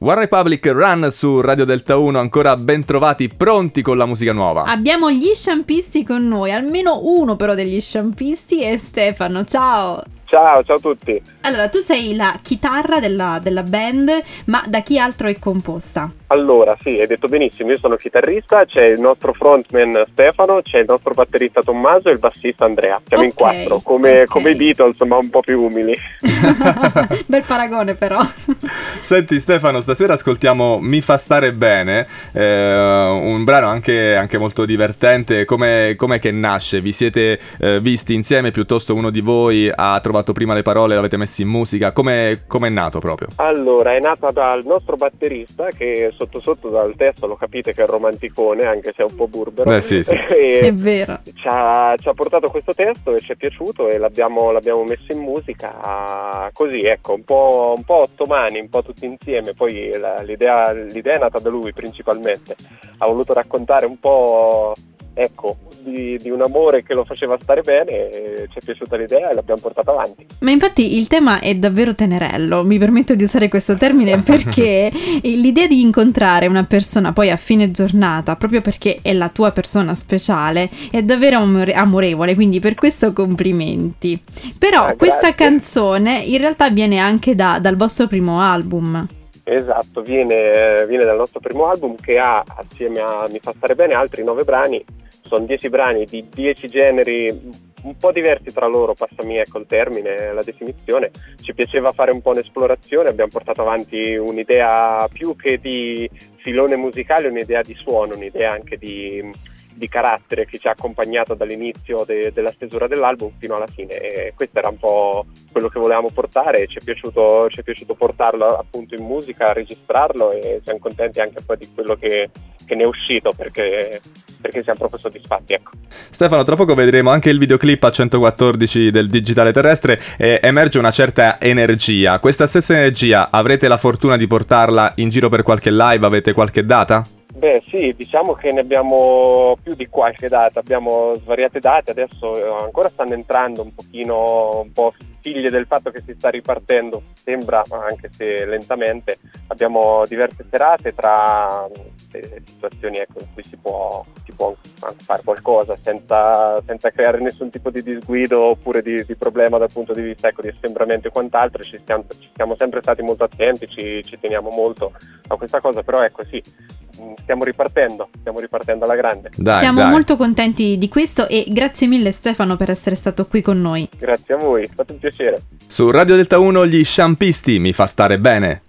One Republic Run su Radio Delta 1, ancora ben trovati, pronti con la musica nuova. Abbiamo gli sciampisti con noi, almeno uno però degli sciampisti è Stefano, ciao! Ciao, ciao a tutti. Allora, tu sei la chitarra della, della band, ma da chi altro è composta? Allora, sì, hai detto benissimo, io sono chitarrista, c'è il nostro frontman Stefano, c'è il nostro batterista Tommaso e il bassista Andrea. Siamo Ok, in quattro, come, ok. come i Beatles, ma un po' più umili. Bel paragone però. Senti Stefano, stasera ascoltiamo Mi fa stare bene, eh, un brano anche, anche molto divertente. Come com'è che nasce? Vi siete eh, visti insieme? Piuttosto uno di voi ha trovato prima le parole, l'avete messo in musica? Come è nato proprio? Allora, è nata dal nostro batterista che sotto sotto dal testo lo capite che è romanticone, anche se è un po' burbero. Beh, sì, sì. È vero. ci, ha, ci ha portato questo testo e ci è piaciuto e l'abbiamo, l'abbiamo messo in musica così, ecco, un po', un po' otto mani, un po' tutti insieme. Poi la- l'idea, l'idea è nata da lui principalmente. Ha voluto raccontare un po', ecco, di, di un amore che lo faceva stare bene ci è piaciuta l'idea e l'abbiamo portata avanti. Ma infatti il tema è davvero tenerello, mi permetto di usare questo termine perché l'idea di incontrare una persona poi a fine giornata, proprio perché è la tua persona speciale, è davvero amore- amorevole, quindi per questo complimenti. Però Ah, questa canzone in realtà viene anche da- dal vostro primo album. Esatto, viene, viene dal nostro primo album che ha assieme a Mi fa stare bene altri nove brani, sono dieci brani di dieci generi un po' diversi tra loro, passami ecco il termine, la definizione. Ci piaceva fare un po' un'esplorazione, abbiamo portato avanti un'idea più che di filone musicale, un'idea di suono, un'idea anche di, di carattere che ci ha accompagnato dall'inizio de- della stesura dell'album fino alla fine e questo era un po' quello che volevamo portare e ci è piaciuto, ci è piaciuto portarlo appunto in musica, registrarlo e siamo contenti anche poi di quello che, che ne è uscito perché, perché siamo proprio soddisfatti. Ecco. Stefano, tra poco vedremo anche il videoclip a 114 del digitale terrestre e emerge una certa energia. Questa stessa energia avrete la fortuna di portarla in giro per qualche live? Avete qualche data? Beh sì, diciamo che ne abbiamo più di qualche data, abbiamo svariate date, adesso eh, ancora stanno entrando un pochino, un po' figlie del fatto che si sta ripartendo, sembra anche se lentamente, abbiamo diverse serate tra eh, situazioni ecco, in cui si può, si può fare qualcosa senza, senza creare nessun tipo di disguido oppure di, di problema dal punto di vista ecco, di assembramento e quant'altro, ci siamo, ci siamo sempre stati molto attenti, ci, ci teniamo molto a questa cosa, però ecco sì, stiamo ripartendo, stiamo ripartendo alla grande. Dai, Siamo dai. molto contenti di questo e grazie mille Stefano per essere stato qui con noi. Grazie a voi, è stato un piacere. Su Radio Delta 1 gli sciampisti mi fa stare bene.